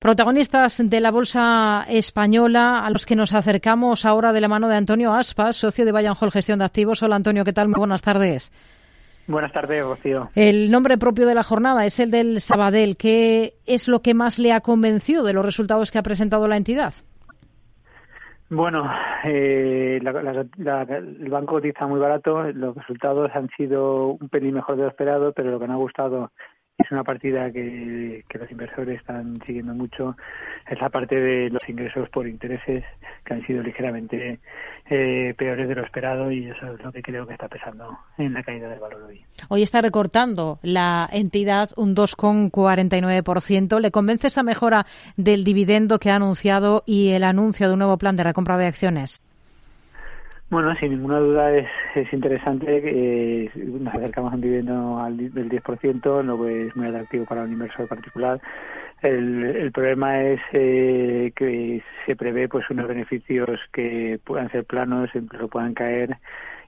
Protagonistas de la bolsa española a los que nos acercamos ahora de la mano de Antonio Aspas, socio de Bayern Hall Gestión de Activos. Hola Antonio, ¿qué tal? Muy buenas tardes. Buenas tardes, Rocío. El nombre propio de la jornada es el del Sabadell. ¿Qué es lo que más le ha convencido de los resultados que ha presentado la entidad? Bueno, eh, el banco cotiza muy barato, los resultados han sido un pelín mejor de lo esperado, pero lo que me ha gustado es una partida que, los inversores están siguiendo mucho. Es la parte de los ingresos por intereses que han sido ligeramente eh, peores de lo esperado y eso es lo que creo que está pesando en la caída del valor hoy. Hoy está recortando la entidad un 2,49%. ¿Le convence esa mejora del dividendo que ha anunciado y el anuncio de un nuevo plan de recompra de acciones? Bueno, sin ninguna duda es, es interesante. Eh, nos acercamos a un dividendo del 10%, lo que es muy atractivo para un inversor particular. El, el problema es eh, que se prevé pues unos beneficios que puedan ser planos, incluso puedan caer,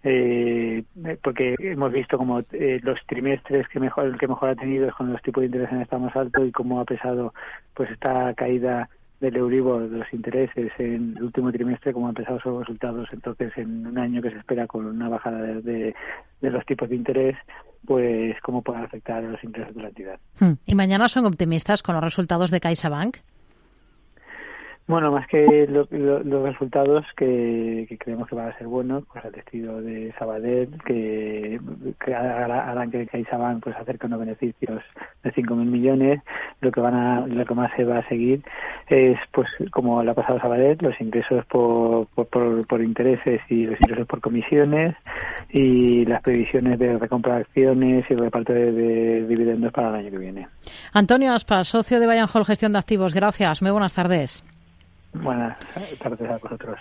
eh, porque hemos visto como eh, los trimestres que mejor el que mejor ha tenido es con los tipos de interés en estado más alto y cómo ha pesado pues esta caída del Euribor, de los intereses en el último trimestre, como han empezado sus resultados. Entonces, en un año que se espera con una bajada de, los tipos de interés, pues cómo pueden afectar a los intereses de la entidad. Hmm. ¿Y mañana son optimistas con los resultados de CaixaBank? Bueno, más que los resultados que, creemos que van a ser buenos, pues el estilo de Sabadell, que, harán que CaixaBank pues acerque unos beneficios de 5.000 millones. Lo que van a, lo que más se va a seguir es, pues como lo ha pasado Sabadell, los ingresos por, intereses y los ingresos por comisiones y las previsiones de recompra de acciones y reparto de, de, dividendos para el año que viene. Antonio Aspas, socio de Bayern Hall Gestión de Activos. Gracias. Muy buenas tardes. Buenas tardes a vosotros.